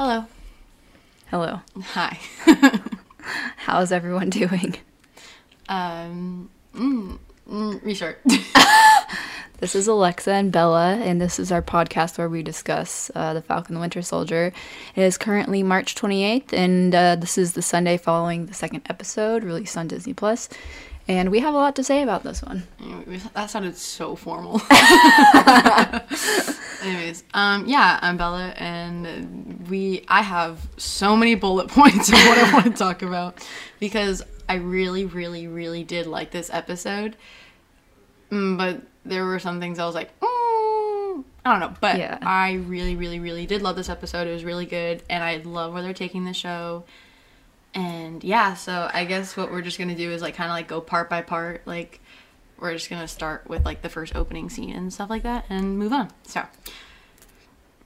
Hello. Hello. Hi. How's everyone doing? um, mm, mm, restart. This is Alexa and Bella, and this is our podcast where we discuss uh, The Falcon the Winter Soldier. It is currently March 28th, and uh, this is the Sunday following the second episode released on Disney Plus. And we have a lot to say about this one. that sounded so formal. Anyways, um, yeah, I'm Bella, and we I have so many bullet points of what I want to talk about because I really, really, really did like this episode. Mm, but there were some things I was like, mm, I don't know. But Yeah. I really, really, really did love this episode. It was really good, and I love where they're taking the show. And yeah, so I guess what we're just gonna do is like kind of like go part by part. Like we're just gonna start with like the first opening scene and stuff like that, and move on. So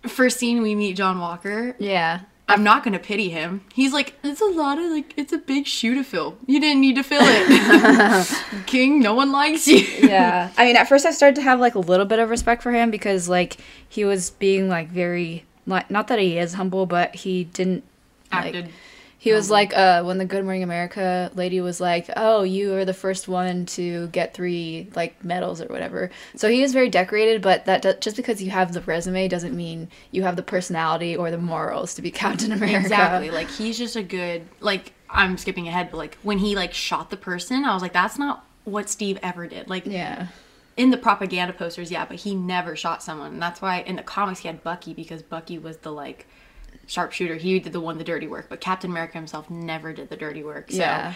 first scene, we meet John Walker. Yeah. I'm not gonna pity him. He's like, it's a lot of like, it's a big shoe to fill. You didn't need to fill it, King. No one likes you. Yeah. I mean, at first I started to have like a little bit of respect for him because like he was being like very, like, not that he is humble, but he didn't like, Acted. He was like, uh, when the Good Morning America lady was like, "Oh, you are the first one to get three like medals or whatever." So he is very decorated, but that do- just because you have the resume doesn't mean you have the personality or the morals to be Captain America. Exactly. Like he's just a good like I'm skipping ahead, but like when he like shot the person, I was like, that's not what Steve ever did. Like Yeah. in the propaganda posters, yeah, but he never shot someone. And that's why in the comics he had Bucky because Bucky was the like sharpshooter. He did the one the dirty work, but Captain America himself never did the dirty work. So Yeah.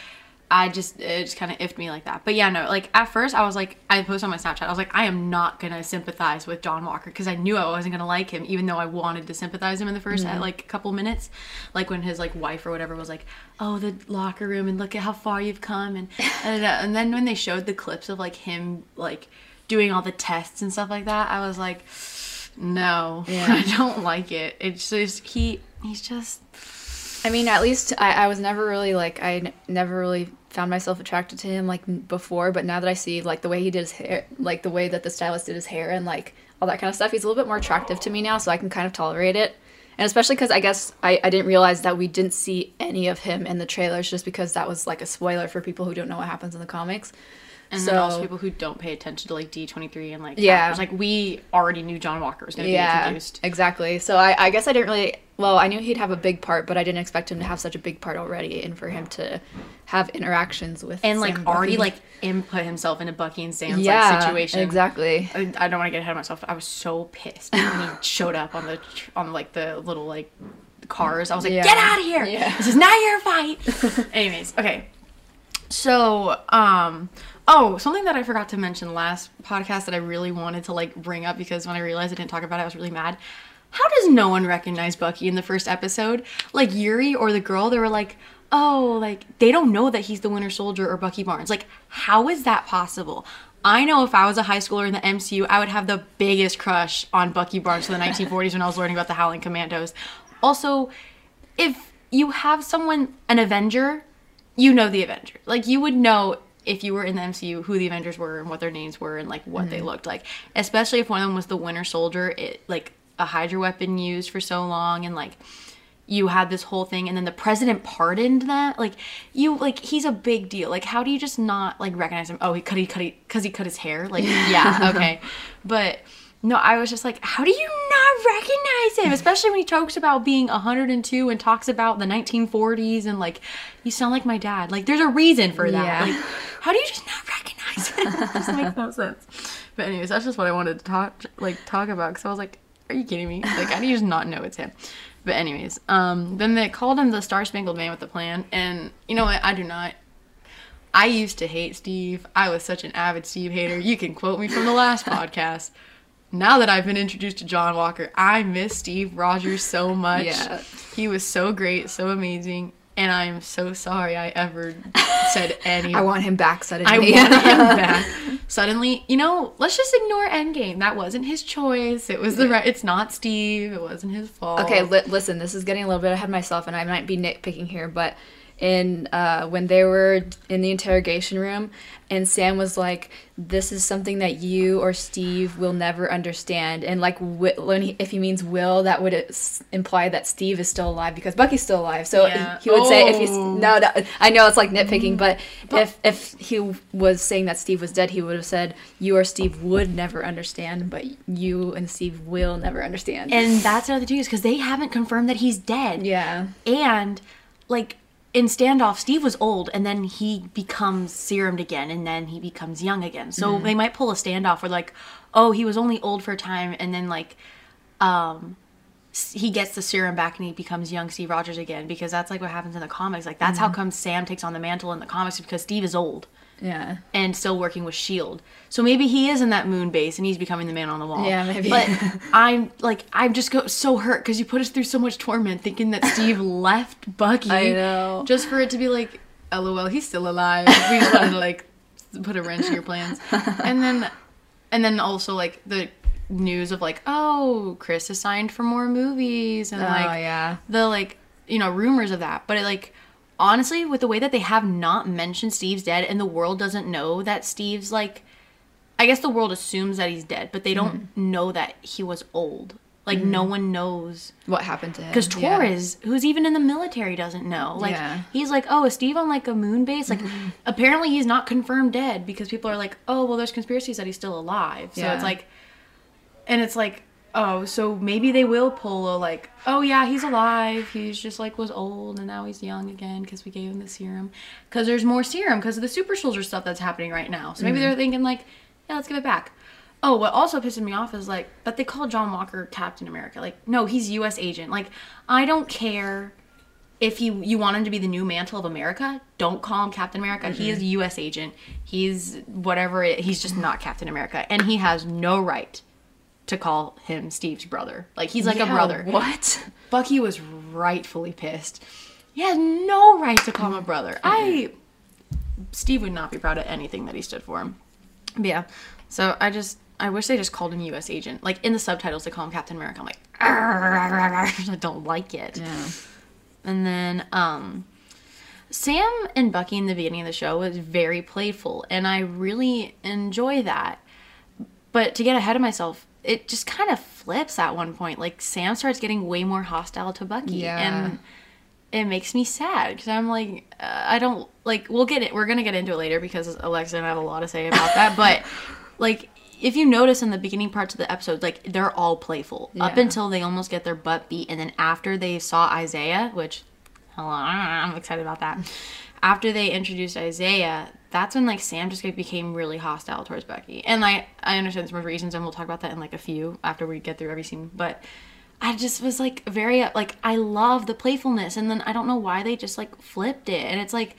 I just it just kind of iffed me like that. But yeah, no, like at first I was like I posted on my Snapchat. I was like I am not going to sympathize with John Walker because I knew I wasn't going to like him even though I wanted to sympathize him in the 1st Mm-hmm. like couple minutes. Like when his like wife or whatever was like, "Oh, the locker room and look at how far you've come." And and, and then when they showed the clips of like him like doing all the tests and stuff like that, I was like, "No, Yeah. I don't like it." It's just he he's just I mean, at least I, I was never really like I n- never really found myself attracted to him like before, but now that I see like the way he did his hair, like the way that the stylist did his hair and like all that kind of stuff, he's a little bit more attractive to me now, so I can kind of tolerate it. And especially because I guess I, I didn't realize that we didn't see any of him in the trailers just because that was like a spoiler for people who don't know what happens in the comics. And So- then also people who don't pay attention to like D twenty three and like Yeah. like we already knew John Walker was going to be introduced. exactly. So I, I guess I didn't really. Well, I knew he'd have a big part, but I didn't expect him to have such a big part already, and for him to have interactions with And like Sam already like input himself into Bucky and Sam's yeah, like situation. exactly. I, I don't want to get ahead of myself. I was so pissed when he showed up on the on like the little like cars. I was like, Yeah. get out of here! Yeah. This is not your fight. Anyways, okay. So, um, oh, something that I forgot to mention last podcast that I really wanted to like bring up because when I realized I didn't talk about it, I was really mad. How does no one recognize Bucky in the first episode? Like Yuri or the girl, they were like, oh, like they don't know that he's the Winter Soldier or Bucky Barnes. Like, how is that possible? I know if I was a high schooler in the MCU, I would have the biggest crush on Bucky Barnes from the 1940s when I was learning about the Howling Commandos. Also, if you have someone, an Avenger, you know the Avenger. Like, you would know if you were in the MCU who the Avengers were and what their names were and like what they mm-hmm. looked like. Especially if one of them was the Winter Soldier, it like a Hydra weapon used for so long and like you had this whole thing and then the president pardoned that. Like you like he's a big deal. Like how do you just not like recognize him? Oh he cut he cut because he cut his hair? Like yeah okay. But no i was just like how do you not recognize him? Especially when he talks about being 102 and talks about the 1940s and like you sound like my dad. Like there's a reason for that. Yeah. like how do you just not recognize him it just makes no sense but anyways that's just what i wanted to talk like talk about because i was like are you kidding me like how do you just not know it's him but anyways, um, then they called him the Star Spangled Man with the Plan, and you know what? I do not. I used to hate Steve. I was such an avid Steve hater. You can quote me from the last podcast. Now that I've been introduced to John Walker, I miss Steve Rogers so much. Yeah. He was so great, so amazing, and I am so sorry I ever said any. I want him back suddenly. I want him back. Suddenly, you know, let's just ignore Endgame. That wasn't his choice. It was the right. It's not Steve. It wasn't his fault. Okay, li- listen, this is getting a little bit ahead of myself, and I might be nitpicking here, but in uh, when they were in the interrogation room, and Sam was like, "This is something that you or Steve will never understand." And like, when he, if he means will, that would imply that Steve is still alive because Bucky's still alive. So Yeah. he would say, "If he's Oh. no, no, I know it's like nitpicking, but, if if he was saying that Steve was dead, he would have said, "You or Steve would never understand, but you and Steve will never understand." And that's another thing is because they haven't confirmed that he's dead. yeah, And like in standoff, Steve was old, and then he becomes serumed again, and then he becomes young again. So Mm-hmm. they might pull a standoff where like, oh, he was only old for a time, and then like, um, he gets the serum back and he becomes young Steve Rogers again because that's like what happens in the comics. Like that's Mm-hmm. how come Sam takes on the mantle in the comics because Steve is old yeah, and still working with Shield. So maybe he is in that moon base and he's becoming the man on the wall. Yeah, maybe. But I'm like I'm just go so hurt because you put us through so much torment thinking that Steve left Bucky. I know. Just for it to be like, lol, he's still alive. We just wanted to like put a wrench in your plans, and then and then also like the news of like oh Chris is signed for more movies and oh like yeah, the like you know rumors of that but it like honestly with the way that they have not mentioned steve's dead and the world doesn't know that steve's like i guess the world assumes that he's dead but they don't Mm-hmm. know that he was old like no one knows what happened to him? because Yeah. torres who's even in the military doesn't know like Yeah. he's like oh is steve on like a moon base like apparently he's not confirmed dead because people are like oh well there's conspiracies that he's still alive so Yeah. it's like and it's like oh so maybe they will pull a like oh yeah he's alive he's just like was old and now he's young again because we gave him the serum because there's more serum because of the super soldier stuff that's happening right now so maybe mm-hmm. they're thinking like yeah let's give it back oh what also pisses me off is like that they call john walker captain america like no he's U.S. agent like i don't care if you you want him to be the new mantle of America, don't call him Captain America. He is U.S. agent. He's whatever. It, he's just not Captain America, and he has no right to call him Steve's brother. Like he's like a brother. What? Bucky was rightfully pissed. He had no right to call him a brother. I Steve would not be proud of anything that he stood for him. But yeah. So I just I wish they just called him U.S. agent. Like in the subtitles, they call him Captain America. I'm like, I don't like it. Yeah. And then um Sam and Bucky in the beginning of the show was very playful and I really enjoy that. But to get ahead of myself, it just kind of flips at one point. Like Sam starts getting way more hostile to Bucky Yeah. and it makes me sad because I'm like uh, I don't like we'll get it we're going to get into it later because Alexa and I have a lot to say about that, but like if you notice in the beginning parts of the episode, like they're all playful up until they almost get their butt beat, and then after they saw Isaiah, which, hello, I'm excited about that. After they introduced Isaiah, that's when like Sam just became really hostile towards Bucky, and I I understand there's more reasons, and we'll talk about that in like a few after we get through every scene, but. I just was like very like I love the playfulness and then I don't know why they just like flipped it and it's like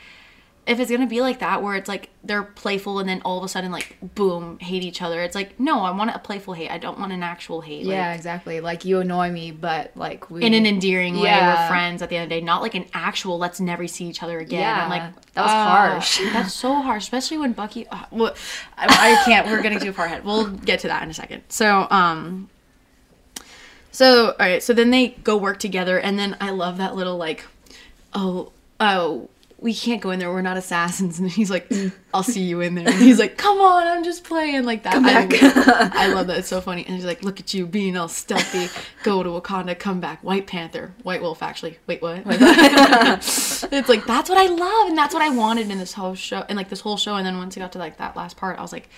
if it's gonna be like that where it's like they're playful and then all of a sudden like boom hate each other it's like no i want a playful hate i don't want an actual hate like, Yeah, exactly. Like you annoy me, but like we in an endearing way we're friends at the end of the day not like an actual let's never see each other again Yeah, i'm like that was ah, harsh. that's so harsh especially when bucky uh, well, I, I can't we're getting too far ahead we'll get to that in a second so um so all right so then they go work together and then i love that little like oh oh we can't go in there we're not assassins. And he's like i'll see you in there. And he's like come on i'm just playing like that. Come I, I love that. It's so funny. And he's like look at you being all stealthy. Go to wakanda come back. White panther white wolf actually. Wait what? It's like that's what i love and that's what i wanted in this whole show and like this whole show. And then once it got to like that last part i was like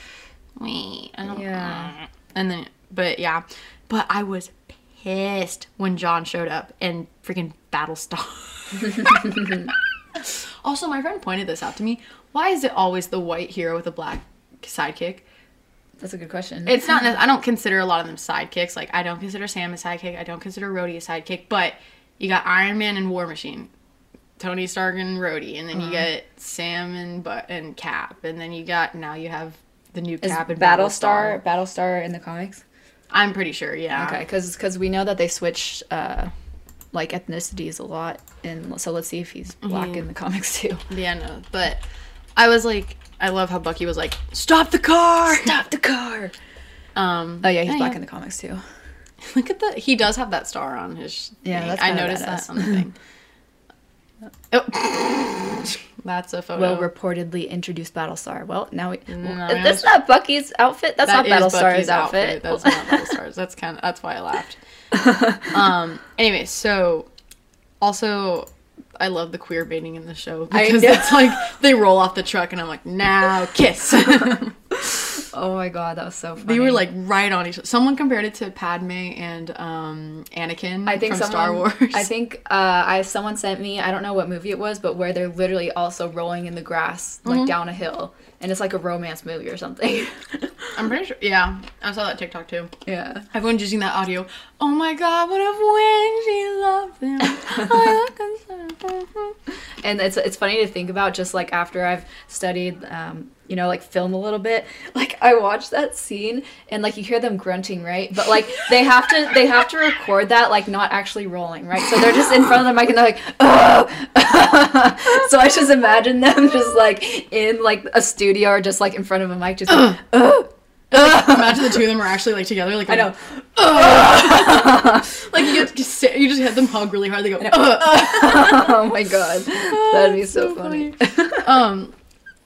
wait i don't Yeah. Uh. and then but yeah. But i was pissed when john showed up and freaking battlestar also my friend pointed this out to me. Why is it always the white hero with a black sidekick? That's a good question. it's not i don't consider a lot of them sidekicks. Like i don't consider sam a sidekick. I don't consider rhodey a sidekick. But you got iron man and war machine. Tony stark and rhodey. And then Uh-huh. you get sam and but and cap. And then you got now you have the new is cap and Battlestar Battlestar. In the comics? i'm pretty sure yeah. Okay, because because we know that they switch uh, like ethnicities a lot, and so let's see if he's black Mhm. in the comics too. yeah no but i was like i love how bucky was like stop the car Stop the car! um Oh yeah, he's black in the comics too. look at the he does have that star on his Yeah, that's i noticed that on the thing Oh. That's a photo. Will reportedly introduce Battlestar. Well, now we. No, that's not Bucky's outfit. That's That not Battlestar's Bucky's outfit. That's not Battlestar's. That's kind of that's why I laughed. um. Anyway, so also. I love the queer baiting in the show because it's like they roll off the truck and I'm like, now kiss. oh my god, that was so funny. they were like right on each other. Someone compared it to Padme and um, Anakin I think from someone, Star Wars. I think uh, I someone sent me. I don't know what movie it was, but where they're literally also rolling in the grass like Mm-hmm. down a hill, and it's like a romance movie or something. I'm pretty sure. Yeah, I saw that TikTok too. yeah. Everyone's using that audio. Oh my god, what if when she loved him? I look and it's it's funny to think about just like after I've studied um you know like film a little bit like I watched that scene and like you hear them grunting right but like they have to they have to record that like not actually rolling right so they're just in front of the mic and they're like oh so I just imagine them just like in like a studio or just like in front of a mic just like, oh Imagine the two of them are actually like together. Like I know Like you just sit, you just hit them hug really hard. They go. Oh my god that'd be so, so funny, um.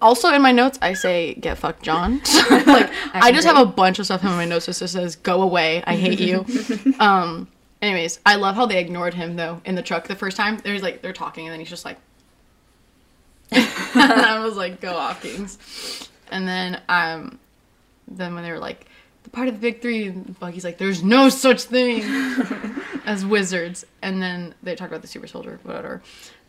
Also, in my notes, I say "get fucked, John." like I just have a bunch of stuff in my notes that just says "go away, I hate you." um. Anyways, I love how they ignored him though in the truck the first time. There's like they're talking and then he's just like, and I was like, "Go off, Kings." And then um, then when they were like, "The part of the big three, Bucky's like, "There's no such thing as wizards." And then they talk about the super soldier, whatever.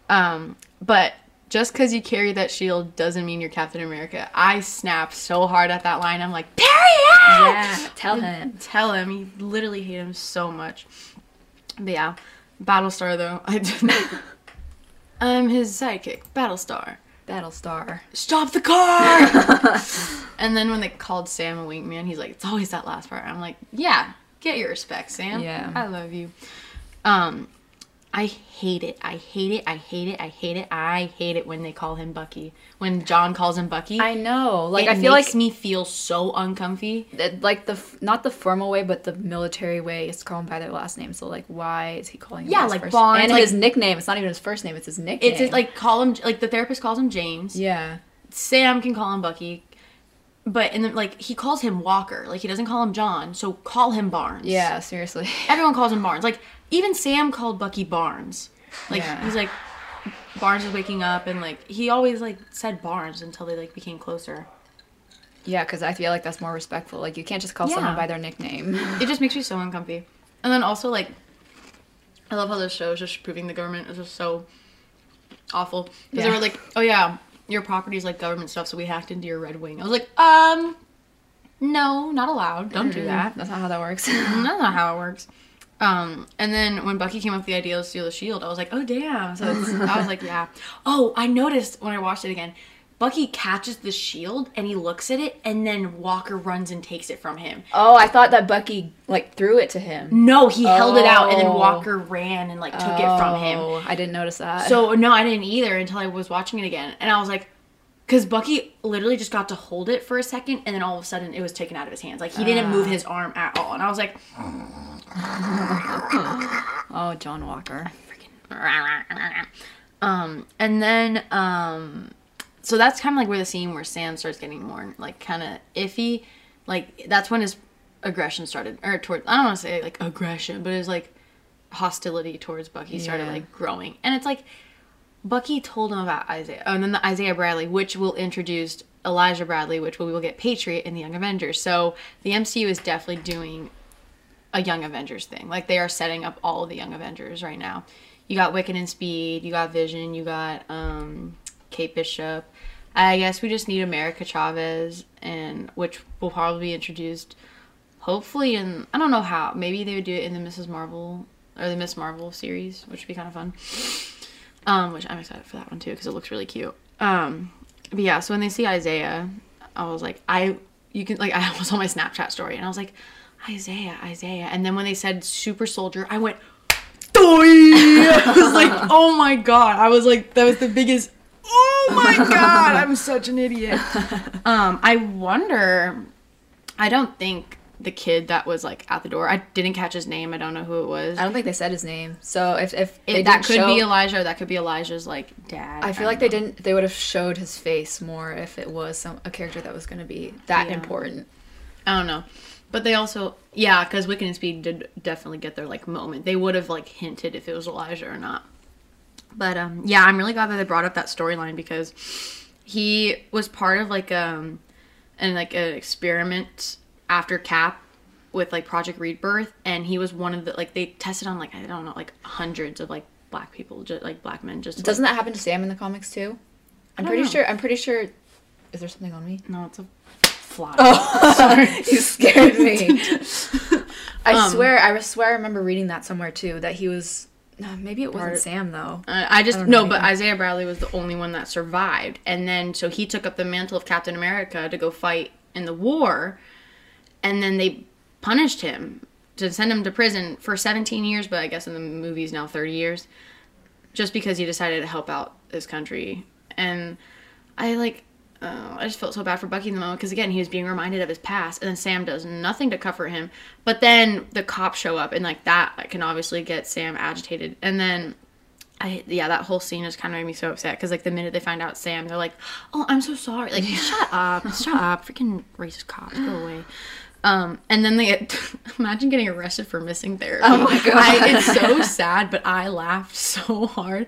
Um, but just because you carry that shield doesn't mean you're Captain America. I snapped so hard at that line. I'm like, period. yeah tell him Tell him. You literally hate him so much. But yeah, Battlestar though. I I'm his sidekick, Battlestar. Battlestar Stop the car! and then when they called Sam a wingman, he's like, it's always that last part. I'm like, yeah, get your respect, Sam. Yeah. I love you. Um, I hate it. I hate it. I hate it. I hate it. I hate it when they call him Bucky. When John calls him Bucky. I know like I feel makes like me feel so uncomfy. that- like the not the formal way, but the military way is calling by their last name. So like, why is he calling? him Yeah, his like first- Barnes, and like- his nickname. It's not even his first name; it's his nickname. It's just, like call him like the therapist calls him James. yeah, Sam can call him Bucky. But and then like he calls him Walker. Like he doesn't call him John. So call him Barnes. yeah. Seriously, Everyone calls him Barnes. Like even Sam called Bucky Barnes. Like Yeah. he's like Barnes is waking up and like he always like said Barnes until they like became closer. yeah, because I feel like that's more respectful. Like you can't just call Yeah. someone by their nickname. It just makes me so uncomfy. And then also like I love how this show is just proving the government is just so awful. Because they were like, Oh yeah, your property is like government stuff, so we hacked into your Red Wing. I was like, um no, not allowed. Don't do that. That's not how that works. That's not how it works. Um, and then when Bucky came up with the idea to steal the shield, I was like, oh damn. So I was like, yeah. Oh, I noticed when I watched it again, Bucky catches the shield and he looks at it, and then Walker runs and takes it from him. oh, I thought that Bucky like threw it to him. No, he held it out, and then Oh. Walker ran and like took it from him. Oh, I didn't notice that. So no, I didn't either until I was watching it again, and I was like, because Bucky literally just got to hold it for a second, and then all of a sudden it was taken out of his hands. Like he didn't move his arm at all, and I was like, oh, John Walker. um, and then um, so that's kind of like where the scene where Sam starts getting more like kind of iffy. Like that's when his aggression started, or toward I don't want to say like aggression, but it was like hostility towards Bucky started Yeah. like growing, and it's like Bucky told him about Isaiah, oh, and then the Isaiah Bradley, which will introduce Elijah Bradley, which we will get Patriot in the Young Avengers. So the MCU is definitely doing a Young Avengers thing. Like they are setting up all the Young Avengers right now. You got Wiccan and Speed, you got Vision, you got um, Kate Bishop. I guess we just need America Chavez, and which will probably be introduced, hopefully in I don't know how. Maybe they would do it in the Mrs. Marvel or the Miss Marvel series, which would be kind of fun. Um, which I'm excited for that one too because it looks really cute. Um, but yeah, so when they see Isaiah, I was like, I you can like I was on my Snapchat story and I was like, Isaiah, Isaiah, and then when they said Super Soldier, I went! I was like, oh my god! I was like, that was the biggest. Oh my god! I'm such an idiot. Um, I wonder. I don't think the kid that was like at the door. I didn't catch his name. I don't know who it was. I don't think they said his name. So if if that could show, be Elijah. Or that could be Elijah's like dad. I feel don't like they didn't. They would have showed his face more if it was some a character that was going to be that Yeah. important. I don't know. But they also, yeah, because Wiccan and Speed did definitely get their like moment. They would have like hinted if it was Elijah or not. But um, yeah, I'm really glad that they brought up that storyline because he was part of like um, and like an experiment after Cap with like Project Rebirth, and he was one of the like they tested on like I don't know like hundreds of like black people, just like black men, just Doesn't that happen to Sam in the comics too? I'm pretty know. sure. I'm pretty sure. Is there something on me? no, it's a fly. you scared me. I Um, swear, I swear, I remember reading that somewhere too. That he was. Maybe it wasn't Part- Sam though. Uh, I just I no, know but either. Isaiah Bradley was the only one that survived, and then so he took up the mantle of Captain America to go fight in the war, and then they punished him to send him to prison for 17 years, but I guess in the movies now 30 years, just because he decided to help out his country, and I like. Uh, I just felt so bad for Bucky in the moment because again he was being reminded of his past, and then Sam does nothing to comfort him. But then the cops show up, and like that can obviously get Sam agitated. And then I yeah, that whole scene just kind of made me so upset because like the minute they find out Sam, they're like, "Oh, I'm so sorry." Like, shut up, shut up, freaking racist cops, go away. Um, and then they get imagine getting arrested for missing therapy. Oh my God. I, it's so sad, but I laughed so hard.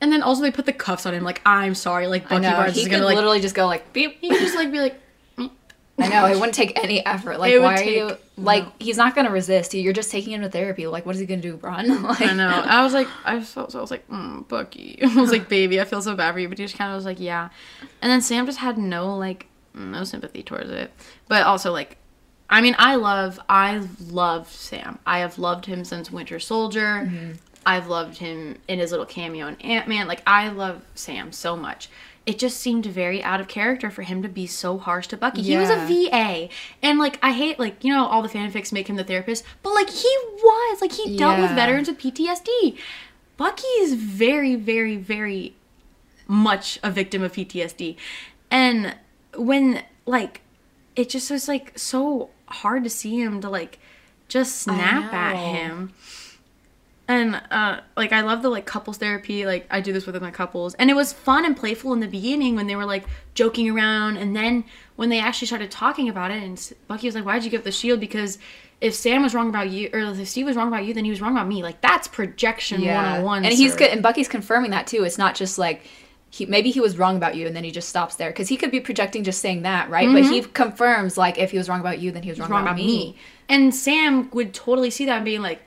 And then also they put the cuffs on him, like I'm sorry, like Bucky Barnes he is could gonna like literally just go like beep. he could just like be like, "Mm." I know it wouldn't take any effort. Like, It would why are you like? no. He's not gonna resist. You're just taking him to therapy. Like, what is he gonna do, run? like, I know. I was like, I felt so. I was like, mm, Bucky. I was like, baby, I feel so bad for you. But he just kind of was like, yeah. And then Sam just had no like, no sympathy towards it. But also like, I mean, I love, I love Sam. I have loved him since Winter Soldier. I've loved him in his little cameo in Ant Man. Like, I love Sam so much. It just seemed very out of character for him to be so harsh to Bucky. He was a VA. And like I hate like, you know, all the fanfics make him the therapist, but like he was. Like he dealt with veterans with PTSD. Bucky is very, very, very much a victim of PTSD. And when like it just was like so hard to see him to like just snap at him. And uh like I love the like couples therapy, like I do this with my couples. And it was fun and playful in the beginning when they were like joking around and then when they actually started talking about it and Bucky was like, "Why'd you give up the shield?" because if Sam was wrong about you or if Steve was wrong about you, then he was wrong about me. Like that's projection yeah. 101. And he's good. And Bucky's confirming that too. It's not just like. He, maybe he was wrong about you and then he just stops there because he could be projecting just saying that right but he confirms like if he was wrong about you then he was wrong, wrong about, about me. me. And Sam would totally see that and being like,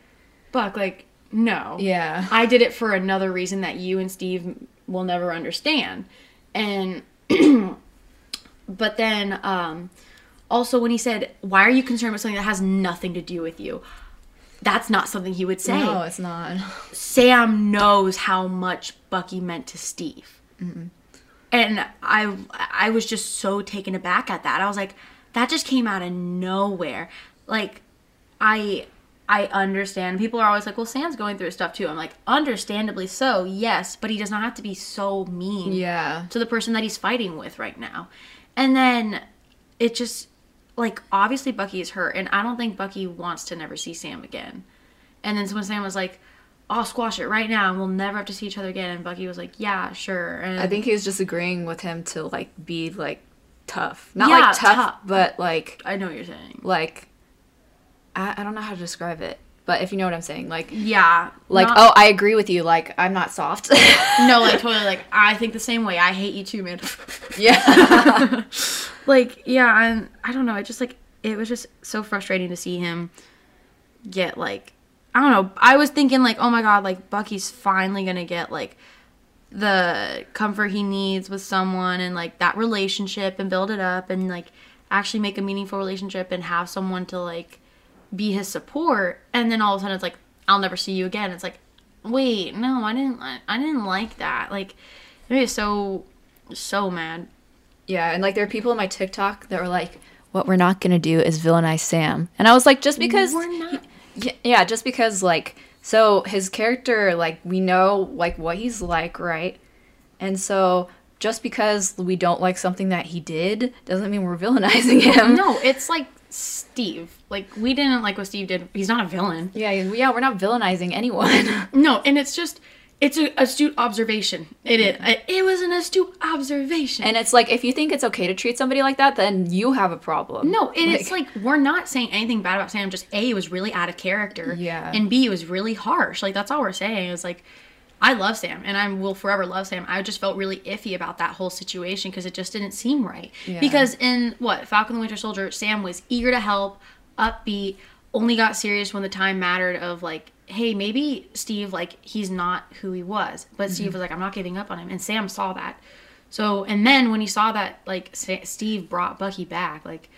Buck, like, no. Yeah. I did it for another reason that you and Steve will never understand. And, but then, um, also when he said, why are you concerned about something that has nothing to do with you? That's not something he would say. no it's not Sam knows how much Bucky meant to Steve. And I I was just so taken aback at that. I was like, that just came out of nowhere. Like, I I understand. People are always like, well, Sam's going through stuff too. I'm like, understandably so, yes, but he does not have to be so mean yeah to the person that he's fighting with right now. And then it just like obviously Bucky is hurt and I don't think Bucky wants to never see Sam again. And then when Sam was like, I'll squash it right now and we'll never have to see each other again and Bucky was like, Yeah, sure. And I think he was just agreeing with him to like be like tough not Yeah, like tough, tough. but like I know what you're saying. like I, I don't know how to describe it but if you know what i'm saying like Yeah. like not- oh i agree with you like i'm not soft no, like totally like I think the same way. I hate you too, man. yeah like yeah and i don't know it just like it was just so frustrating to see him get like i don't know i was thinking like oh my god like bucky's finally gonna get like the comfort he needs with someone and like that relationship and build it up and like actually make a meaningful relationship and have someone to like be his support and then all of a sudden it's like i'll never see you again. It's like wait no i didn't i, I didn't like that. Like it me so so mad. Yeah and like there are people in my tiktok that were like what we're not gonna do is villainize sam. And i was like just because we're not. Yeah, yeah, just because like so his character like we know like what he's like, right? And so just because we don't like something that he did doesn't mean we're villainizing him. No, it's like Steve. Like we didn't like what Steve did. He's not a villain. Yeah, yeah, we're not villainizing anyone. No, and it's just it's an astute observation. It is. It, it was an astute observation. and it's like if you think it's okay to treat somebody like that, then you have a problem. no, and it's like we're not saying anything bad about Sam. Just a it was really out of character. Yeah. And b it was really harsh. Like that's all we're saying. It's like I love Sam, and I will forever love Sam. I just felt really iffy about that whole situation because it just didn't seem right. Yeah. Because in what Falcon the Winter Soldier, Sam was eager to help, upbeat, only got serious when the time mattered. Of like, hey, maybe Steve, like he's not who he was, but Steve mm-hmm. was like, I'm not giving up on him, and Sam saw that. So, and then when he saw that, like Sa- Steve brought Bucky back, like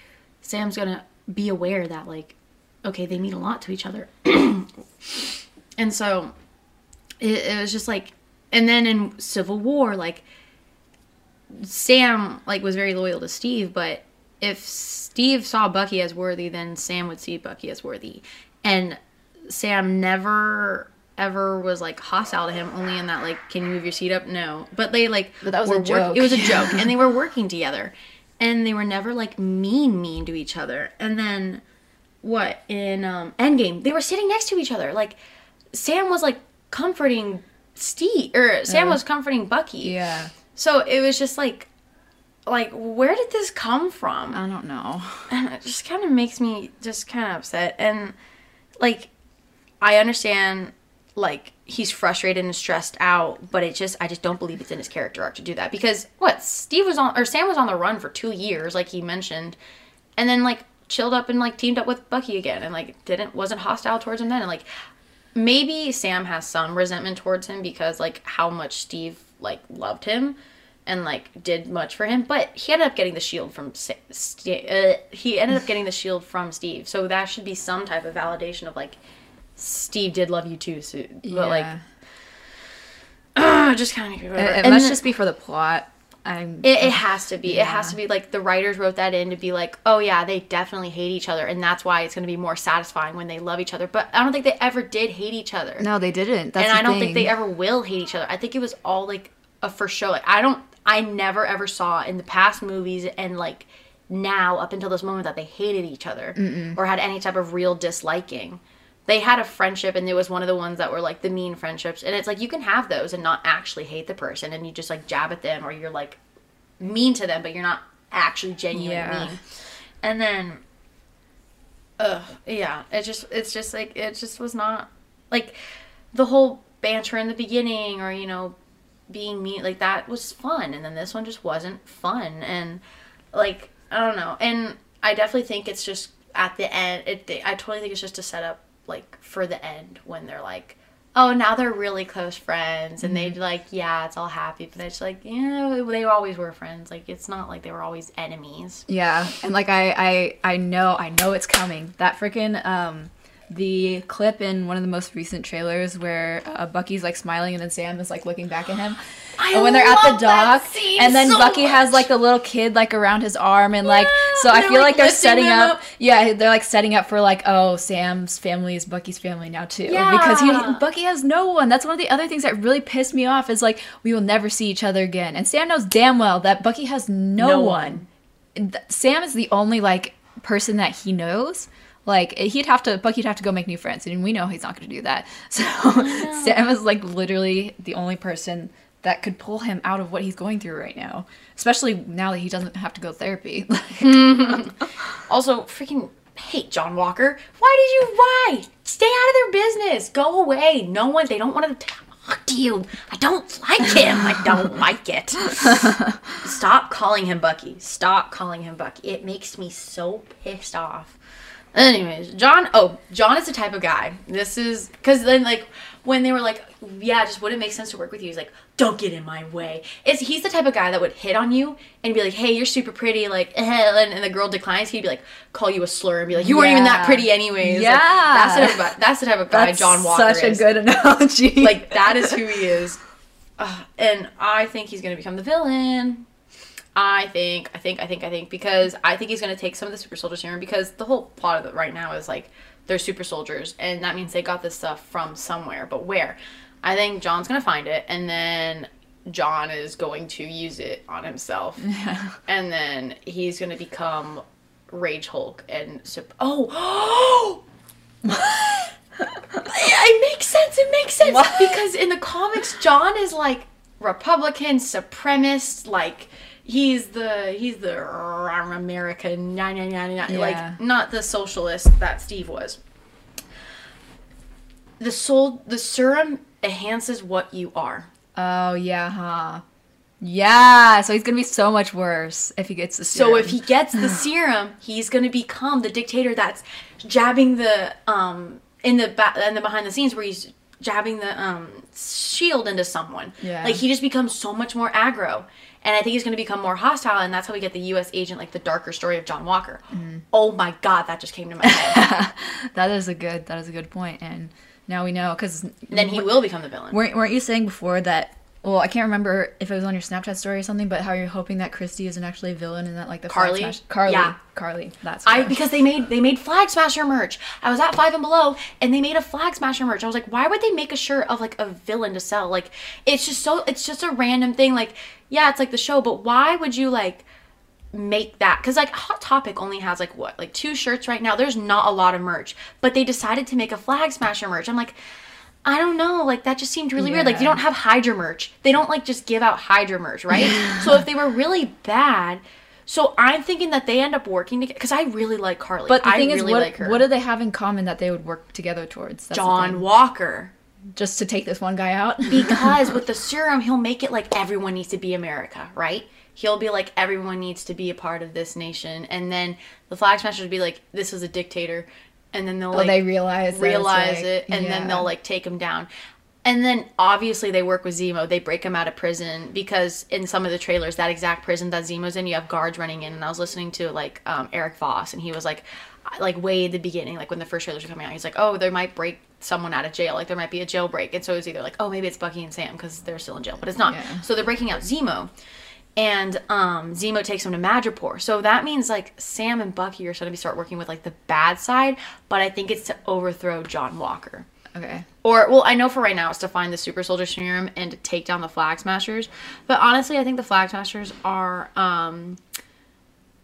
Sam's gonna be aware that like, okay, they mean a lot to each other, and so it, it was just like and then in civil war like sam like was very loyal to steve but if steve saw bucky as worthy then sam would see bucky as worthy. And sam never ever was like hostile to him only in that like can you move your seat up? No. But they like But that was a were work- joke. it was a joke and they were working together. And they were never like mean mean to each other. And then what in um endgame they were sitting next to each other. Like sam was like comforting steve or sam was comforting bucky. Yeah. so it was just like like where did this come from? I don't know. and it just kind of makes me just kind of upset. And like i understand like he's frustrated and stressed out but it just i just don't believe it's in his character arc to do that. Because what steve was on or sam was on the run for two years like he mentioned and then like chilled up and like teamed up with bucky again and like didn't wasn't hostile towards him then. And like maybe sam has some resentment towards him because like how much steve like loved him and like did much for him. But he ended up getting the shield from St- uh, he ended up getting the shield from steve. So that should be some type of validation of like steve did love you too so, but like uh, just kind of it, it and must then- just be for the plot. I'm. it, it has to be. It has to be like the writers wrote that in to be like, oh yeah, they definitely hate each other, and that's why it's going to be more satisfying when they love each other. But I don't think they ever did hate each other, no, they didn't. That's and I don't thing. think they ever will hate each other. I think it was all like a for show. Like I don't, I never ever saw in the past movies and like now up until this moment that they hated each other or had any type of real disliking. They had a friendship, and it was one of the ones that were like the mean friendships. And it's like you can have those and not actually hate the person, and you just like jab at them, or you're like mean to them, but you're not actually genuinely Yeah. mean. And then, ugh, yeah, it just it's just like it just was not like the whole banter in the beginning, or you know, being mean like that was fun, and then this one just wasn't fun, and like I don't know, and I definitely think it's just at the end. It I totally think it's just a setup like for the end when they're like. Oh, now they're really close friends, and Mm-hmm. they like, yeah, it's all happy, but it's like, yeah, they always were friends. Like, it's not like they were always enemies. Yeah, and like I, I, I know, I know it's coming. That freaking um, the clip in one of the most recent trailers where uh, Bucky's like smiling and then Sam is like looking back at him. I and when they're at the dock, and then so Bucky has like the little kid like around his arm, and like so I feel like, like they're setting up, up. Yeah, they're like setting up for like oh Sam's family is Bucky's family now too yeah. because he Bucky has no one. That's one of the other things that really pissed me off is like we will never see each other again, and Sam knows damn well that Bucky has no, No one. one. Sam is the only like person that he knows. Like he'd have to, Bucky'd have to go make new friends, and we know he's not going to do that. So Sam is like literally the only person that could pull him out of what he's going through right now, especially now that he doesn't have to go to therapy. Also, freaking hate John Walker. Why did you? Why? Stay out of their business. Go away. No one. They don't want to talk to you. I don't like him. I don't like it. Stop calling him Bucky. Stop calling him Bucky. It makes me so pissed off. Anyways, John. Oh, John is the type of guy. This is because then like when they were like, yeah, just wouldn't make sense to work with you. He's like, don't get in my way. It's he's the type of guy that would hit on you and be like, hey, you're super pretty, like, eh, and, and the girl declines. He'd be like, call you a slur and be like, you weren't even that pretty anyways. Like, Yeah. that's the type of guy, that's the type of guy That's John Walker such is. a good analogy. like that is who he is. And I think he's gonna become the villain. I think, I think, I think, I think, because I think he's gonna take some of the super soldier serum because the whole plot of it right now is like they're super soldiers, and that means they got this stuff from somewhere, but where? I think John's gonna find it, and then John is going to use it on himself, and then he's gonna become Rage Hulk and Sup- oh. it makes sense. It makes sense What? because in the comics, John is like Republican supremacist, like. He's the he's the American nah, nah, nah, nah, Yeah. like not the socialist that Steve was. The soul the serum enhances what you are. Oh yeah, huh? Yeah. So he's gonna be so much worse if he gets the. Serum. So if he gets the serum, he's gonna become the dictator that's jabbing the um in the ba- in the behind the scenes where he's jabbing the um shield into someone. Yeah. Like he just becomes so much more aggro. And I think he's going to become more hostile, and that's how we get the U.S. agent, like the darker story of John Walker. Mm-hmm. Oh my God, that just came to my head. that is a good that is a good point, and now we know because then he will become the villain. weren't weren't you saying before that? Well, I can't remember if it was on your Snapchat story or something, but how you're hoping that Christy isn't actually a villain and that like the Flag Karli? Smash- Karli, Yeah. Karli, that's I because they made they made Flag Smasher merch. I was at Five and Below, and they made a Flag Smasher merch. I was like, why would they make a shirt of like a villain to sell? Like, it's just so it's just a random thing. Like, yeah, it's like the show, but why would you like make that? Because like Hot Topic only has like what like two shirts right now. There's not a lot of merch, but they decided to make a Flag Smasher merch. I'm like. I don't know, like that just seemed really weird. Like you don't have Hydra merch. They don't like just give out Hydra merch, right? so if they were really bad, so I'm thinking that they end up working together because I really like Karli. But the I thing really is, what like her. what do they have in common that they would work together towards? That's John. Walker. just to take this one guy out. Because with the serum, he'll make it like everyone needs to be America, right? He'll be like everyone needs to be a part of this nation, and then the Flag Smashers would be like, "This is a dictator," and then they'll Oh, like they realize realize like- it, and yeah. then they'll like take him down. And then obviously they work with Zemo. They break him out of prison because in some of the trailers, that exact prison that Zemo's in, you have guards running in. And I was listening to like um, Erik Voss, and he was like, like way at the beginning, like when the first trailers were coming out, he's like, oh, they might break someone out of jail. Like there might be a jailbreak. And so it's either like, oh, maybe it's Bucky and Sam because they're still in jail, but it's not. Yeah. So they're breaking out Zemo. And um, Zemo takes him to Madripoor. So that means like Sam and Bucky are going to be start working with like the bad side, but I think it's to overthrow John Walker. okay. Or well, I know for right now it's to find the super soldier serum and to take down the flag smashers. But honestly, I think the flag smashers are um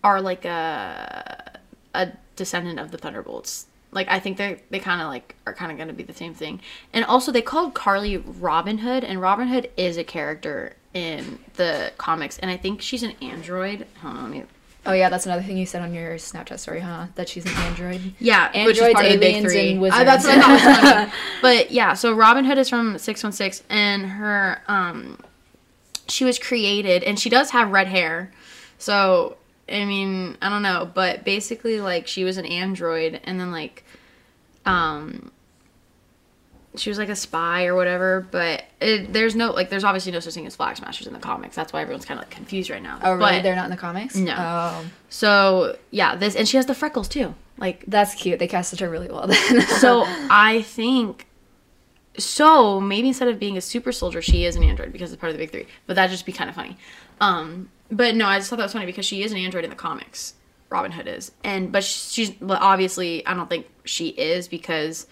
are like a a descendant of the Thunderbolts. Like I think they they kind of like are kind of going to be the same thing. And also they called Karli Robin Hood and Robin Hood is a character in the comics and I think she's an android. Hold on, let me Oh yeah, that's another thing you said on your Snapchat story, huh? That she's an android. Yeah, Androids, which is part of the big aliens, and Uh, that's what I thought was funny. But yeah, so Robin Hood is from Six One Six, and her um, she was created, and she does have red hair. So I mean, I don't know, but basically, like she was an android, and then like, um, she was like a spy or whatever. But it, there's no like, there's obviously no such thing as flag smashers in the comics. That's why everyone's kind of like confused right now. Oh really? But- They're not in the comics. No. Oh, so yeah, this and she has the freckles too. Like that's cute. They casted her really well then. so I think so maybe instead of being a super soldier, she is an android because it's part of the big three. But that'd just be kind of funny. Um, but no, I just thought that was funny because she is an android in the comics. Robin Hood is, and but she's but obviously I don't think she is because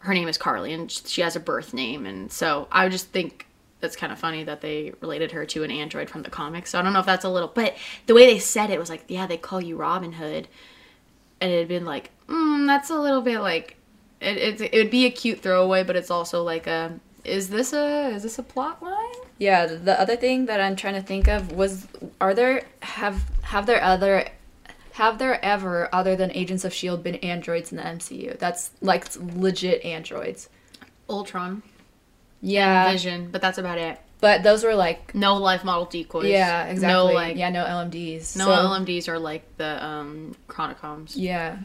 her name is Karli and she has a birth name, and so I just think that's kind of funny that they related her to an android from the comics. So I don't know if that's a little, but the way they said it was like, yeah, they call you Robin Hood, and it had been like, mm, that's a little bit like, it, it, it would be a cute throwaway, but it's also like a, is this a is this a plot line? yeah. The other thing that I'm trying to think of was, are there have have there other have there ever other than Agents of Shield been androids in the MCU? That's like legit androids. Ultron, Yeah, Vision, but that's about it. but those were like No life model decoys. yeah, exactly. No like yeah, no LMDs. no So- LMDs are like the um Chronicoms. Yeah.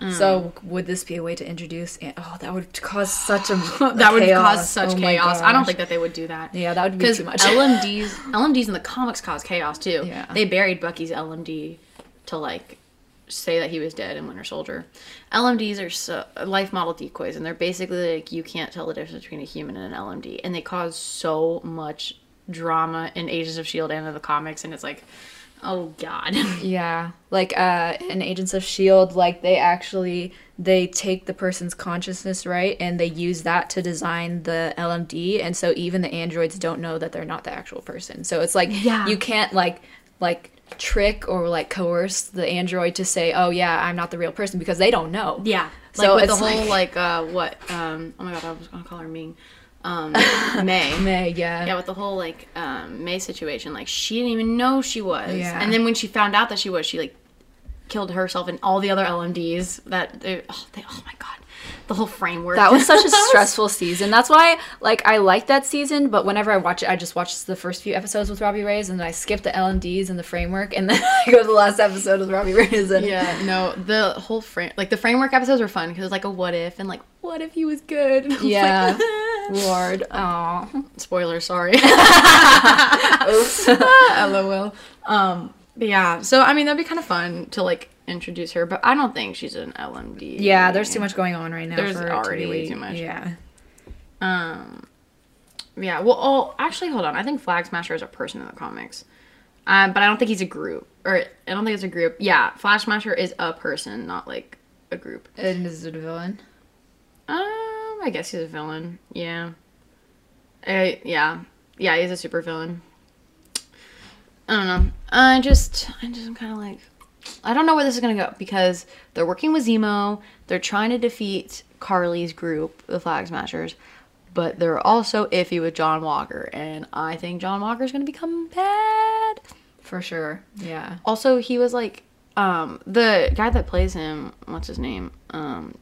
Mm. So would this be a way to introduce? An- oh, that would cause such a that would chaos. cause such Oh chaos. I don't think that they would do that. Yeah, that would be too much. LMDs, LMDs in the comics cause chaos too. Yeah. They buried Bucky's LMD to like say that he was dead in Winter Soldier. LMDs are so, life model decoys, and they're basically like you can't tell the difference between a human and an LMD, and they cause so much drama in Agents of Shield and in the comics, and it's like, oh god. yeah, like uh, in Agents of Shield, like they actually they take the person's consciousness right, and they use that to design the LMD, and so even the androids don't know that they're not the actual person. So it's like Yeah. you can't like like trick or like coerce the android to say, "Oh yeah, I'm not the real person," because they don't know. Yeah. So Like with the whole like- like uh what um oh my god I was gonna call her Ming, um May. May, yeah. Yeah, with the whole like um, May situation, like she didn't even know she was, Yeah. and then when she found out that she was, she like killed herself and all the other LMDs. That they, oh, they, oh my god, the whole framework. That was such a stressful season. That's why, like, I like that season, but whenever I watch it, I just watch the first few episodes with Robbie Reyes, and then I skip the LMDs and the framework, and then I go to the last episode with Robbie Reyes. And yeah, no, the whole frame, like the framework episodes were fun because it was like a what if and like what if he was good. Was Yeah. like, Lord, oh, Spoiler, sorry. oops. LOL. Um, but yeah, so I mean that'd be kind of fun to like introduce her, but I don't think she's an LMD. yeah, there's too much going on right now. There's for it to already way too much. Yeah, Um, yeah. Well, oh, actually, hold on. I think Flag Smasher is a person in the comics, um, but I don't think he's a group. Or I don't think it's a group. Yeah, Flag Smasher is a person, not like a group. and is it a villain? Um, I guess he's a villain. Yeah. Uh, yeah, yeah. He's a super villain. I don't know. I just, I just, I'm kind of like, I don't know where this is gonna go because they're working with Zemo. They're trying to defeat Karli's group, the Flag Smashers, but they're also iffy with John Walker, and I think John Walker's gonna become bad. For sure. Yeah. Also, he was like, um, the guy that plays him. What's his name? Um,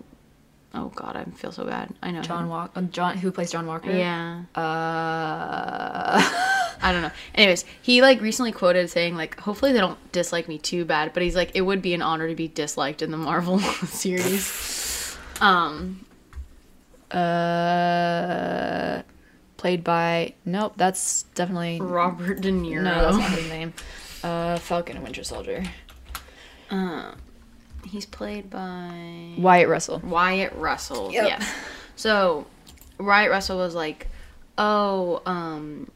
oh God, I feel so bad. I know John. Walker. John, who plays John Walker? Yeah. Uh. I don't know. Anyways, he like recently quoted saying like, hopefully they don't dislike me too bad, but he's like, it would be an honor to be disliked in the Marvel series. Um, uh. Played by. Nope, that's definitely. Robert De Niro. No, that's not his name. Uh, Falcon and Winter Soldier. Uh, he's played by Wyatt Russell. Wyatt Russell. Yep. Yes. So Wyatt Russell was like, "Oh, um,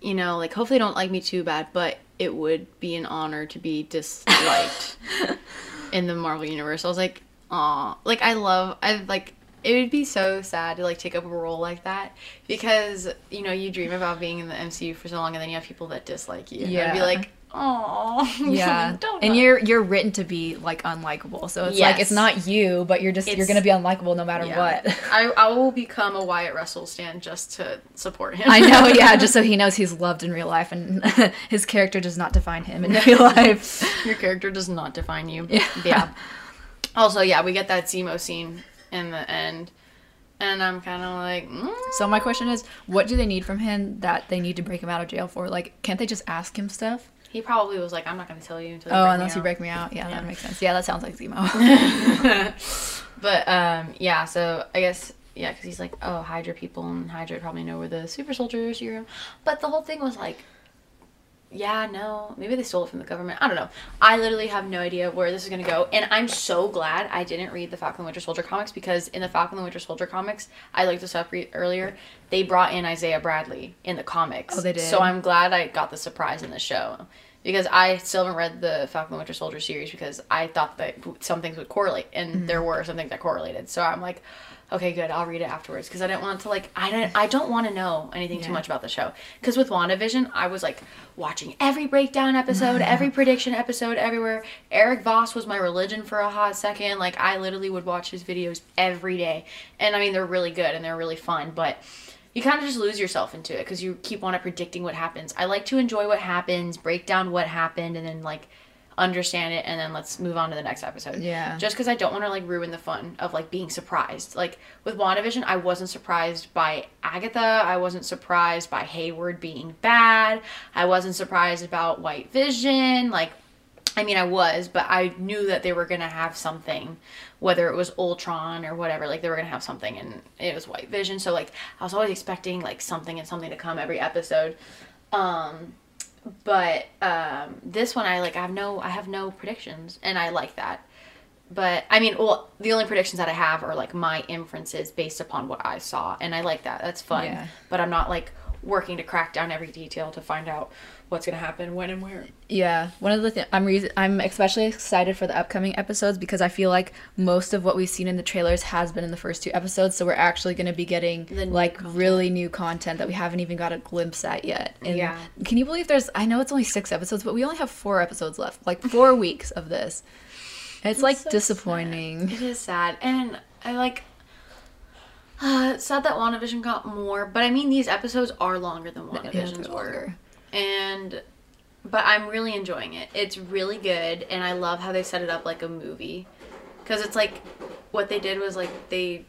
you know, like hopefully don't like me too bad, but it would be an honor to be disliked in the Marvel universe." I was like, "Aw, like I love I like." It would be so sad to like take up a role like that because you know you dream about being in the MCU for so long and then you have people that dislike you. Yeah, I'd be like, "Oh, Yeah, don't." and you're you're written to be like unlikable, so it's like it's not you, but you're just you're gonna be unlikable no matter Yeah. what. I, I will become a Wyatt Russell stand just to support him. I know, yeah, just so he knows he's loved in real life, and his character does not define him in real life. Your character does not define you. Yeah. Also, yeah, we get that Zemo scene in the end, and I'm kind of like, mm, So my question is, what do they need from him that they need to break him out of jail for? Like, can't they just ask him stuff? He probably was like, I'm not gonna tell you until. You Oh, break me unless you out." break me out. Yeah, Yeah. that makes sense. Yeah, that sounds like Zemo. But um, yeah. So I guess yeah, because he's like, oh, Hydra people, and Hydra probably know where the super soldier serum. But the whole thing was like. Yeah, no. Maybe they stole it from the government. I don't know. I literally have no idea where this is going to go. And I'm so glad I didn't read the Falcon and Winter Soldier comics because in the Falcon and Winter Soldier comics, I looked this up re- earlier, they brought in Isaiah Bradley in the comics. Oh, they did? So I'm glad I got the surprise in the show. Because I still haven't read the Falcon and Winter Soldier series because I thought that some things would correlate, and Mm-hmm. there were some things that correlated. So I'm like, okay, good, I'll read it afterwards because I didn't want to like I don't I don't want to know anything too much about the show. Because with WandaVision, I was like watching every breakdown episode, every prediction episode, everywhere. Erik Voss was my religion for a hot second. Like I literally would watch his videos every day, and I mean they're really good and they're really fun, but you kind of just lose yourself into it because you keep on predicting what happens. I like to enjoy what happens, break down what happened, and then like understand it, and then let's move on to the next episode. Yeah. Just because I don't want to like ruin the fun of like being surprised. Like with WandaVision, I wasn't surprised by Agatha. I wasn't surprised by Hayward being bad. I wasn't surprised about White Vision. Like I mean, I was, but I knew that they were gonna have something, whether it was Ultron or whatever. Like they were gonna have something, and it was White Vision. So like I was always expecting like something and something to come every episode. Um, but um, this one, I like I have no I have no predictions, and I like that. But I mean, well, the only predictions that I have are like my inferences based upon what I saw, and I like that. That's fun. Yeah. But I'm not like working to crack down every detail to find out what's gonna happen, when and where. Yeah, one of the things I'm reason I'm especially excited for the upcoming episodes because I feel like most of what we've seen in the trailers has been in the first two episodes, so we're actually going to be getting like content. really new content that we haven't even got a glimpse at yet. And Yeah. Can you believe there's? I know it's only six episodes, but we only have four episodes left. Like four weeks of this. It's like so disappointing. It is sad, and I like. Uh, it's sad that WandaVision got more, but I mean these episodes are longer than WandaVision's were, longer. And but I'm really enjoying it. It's really good, and I love how they set it up like a movie, because it's like what they did was like they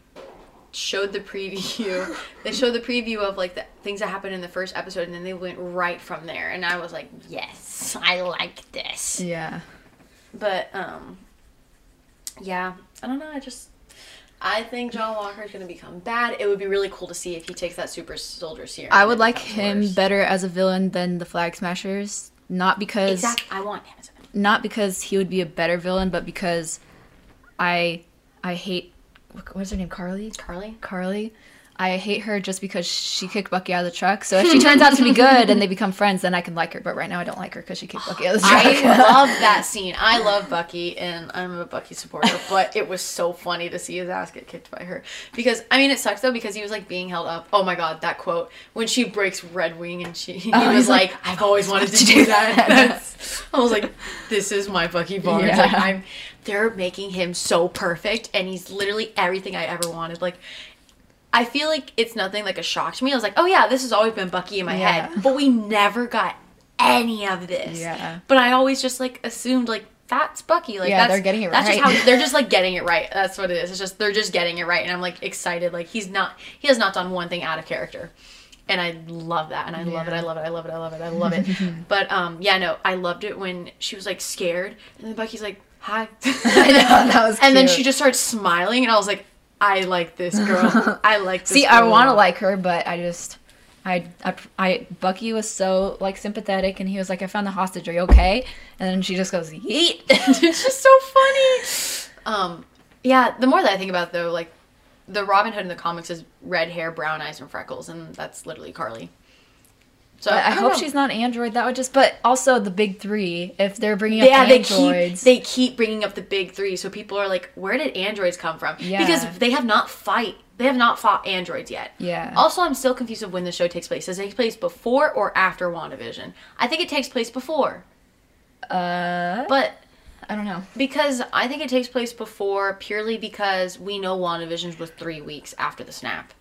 showed the preview. they showed the preview of like the things that happened in the first episode, and then they went right from there, and I was like, yes, I like this. Yeah. But um yeah, I don't know, I just I think John Walker is going to become bad. It would be really cool to see if he takes that super soldier serum. I would like him worse. better as a villain than the Flag Smashers. Not because Exactly. I want him as a villain. not because he would be a better villain, but because I I hate what's her name Karli Karli? Karli. I hate her just because she kicked Bucky out of the truck. So if she turns out to be good and they become friends, then I can like her. But right now I don't like her because she kicked Bucky out of the truck. I love that scene. I love Bucky, and I'm a Bucky supporter. But it was so funny to see his ass get kicked by her. Because I mean, it sucks though because he was like being held up. Oh my god, that quote when she breaks Redwing and she he Oh, was like, like, "I've always wanted to do that." That's, I was like, "This is my Bucky Barnes." Yeah. Like I'm, they're making him so perfect, and he's literally everything I ever wanted. Like. I feel like it's nothing like a shock to me. I was like, oh yeah, this has always been Bucky in my Yeah. head. But we never got any of this. Yeah. But I always just like assumed like that's Bucky. Like Yeah, that's, they're getting it that's right. just how they're just like getting it right. That's what it is. It's just they're just getting it right, and I'm like excited. Like he's not he has not done one thing out of character, and I love that, and I love it. I love it. I love it. I love it. I love it. but um, yeah, no, I loved it when she was like scared, and then Bucky's like, "Hi," I know that was. and then she just starts smiling, and I was like, "I like this girl. I like this." see. I girl a want to like her, but I just. I, I, I, Bucky was so like sympathetic, and he was like, "I found the hostage. Are you okay?" And then she just goes, "Yeet." it's just so funny. Um, yeah. The more that I think about it, though, like the Robin Hood in the comics is red hair, brown eyes, and freckles, and that's literally Karli. So I, don't hope know. she's not android. That would just. But also the big three. If they're bringing up Yeah, they keep they keep bringing up the big three, so people are like, "Where did androids come from?" Yeah. Because they have not fight, they have not fought androids yet. Yeah. Also, I'm still confused of when the show takes place. Does it take place before or after WandaVision? I think it takes place before, uh, but I don't know. Because I think it takes place before purely because we know WandaVision was three weeks after the snap.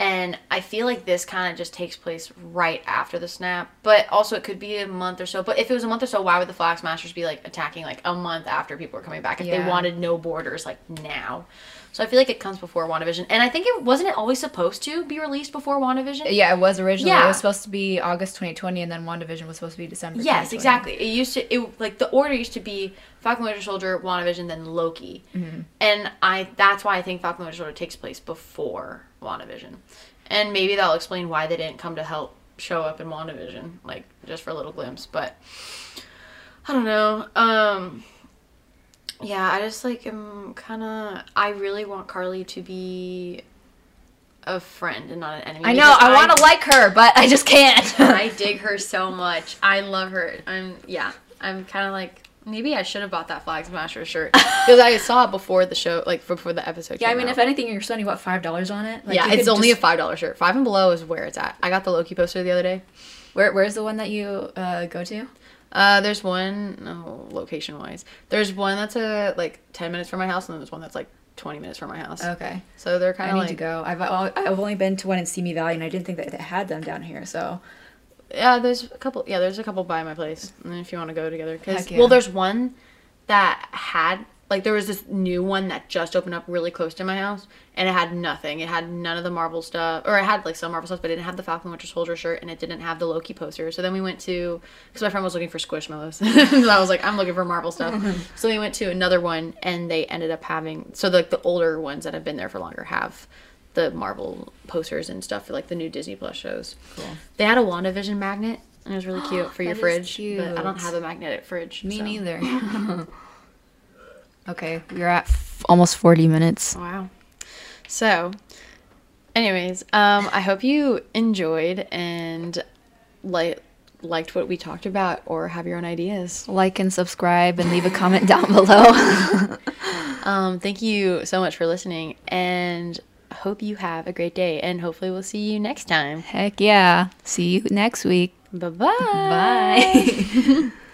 And I feel like this kind of just takes place right after the snap. But also it could be a month or so. But if it was a month or so, why would the Flag Smashers be like attacking like a month after people are coming back if they wanted no borders like now? So I feel like it comes before WandaVision. And I think it wasn't it always supposed to be released before WandaVision? Yeah, it was originally. Yeah. It was supposed to be August 2020, and then WandaVision was supposed to be December. Yes, exactly. It used to it like the order used to be Falcon Winter Soldier, WandaVision, then Loki, Mm-hmm. and I that's why I think Falcon Winter Soldier takes place before WandaVision, and maybe that'll explain why they didn't come to help show up in WandaVision, like just for a little glimpse. But I don't know. Um, yeah, I just like am kind of. I really want Karli to be a friend and not an enemy. I know. because I want to like her, but I just can't. I dig her so much. I love her. I'm yeah. I'm kind of like maybe I should have bought that Flag Smasher shirt because I saw it before the show, like before the episode. yeah, I mean, out. if anything, you're spending what five dollars on it. Like, yeah, it's only just- a five dollar shirt. Five and below is where it's at. I got the Loki poster the other day. Where, where's the one that you uh, go to? Uh, there's one no location wise. There's one that's a like ten minutes from my house, and then there's one that's like twenty minutes from my house. Okay, So they're I kind need of to go. I've I've only been to one in Simi Valley, and I didn't think that they had them down here. So Yeah, there's a couple. Yeah, there's a couple by my place. And if you want to go together, because yeah. well, there's one that had like there was this new one that just opened up really close to my house, and it had nothing. It had none of the Marvel stuff, or it had like some Marvel stuff, but it didn't have the Falcon Winter Soldier shirt, and it didn't have the Loki poster. So then we went to because my friend was looking for Squishmallows, so I was like, I'm looking for Marvel stuff. so we went to another one, and they ended up having so like the older ones that have been there for longer have the Marvel posters and stuff for like the new Disney Plus shows. Cool. They had a WandaVision magnet and it was really cute for your fridge. But I don't have a magnetic fridge. me so- neither. okay, we're at f- almost forty minutes. Wow. So, Anyways, um, I hope you enjoyed and like liked what we talked about or have your own ideas. Like and subscribe and leave a comment down below. Um, thank you so much for listening and hope you have a great day and hopefully we'll see you next time. Heck yeah. See you next week. Bye-bye. Bye.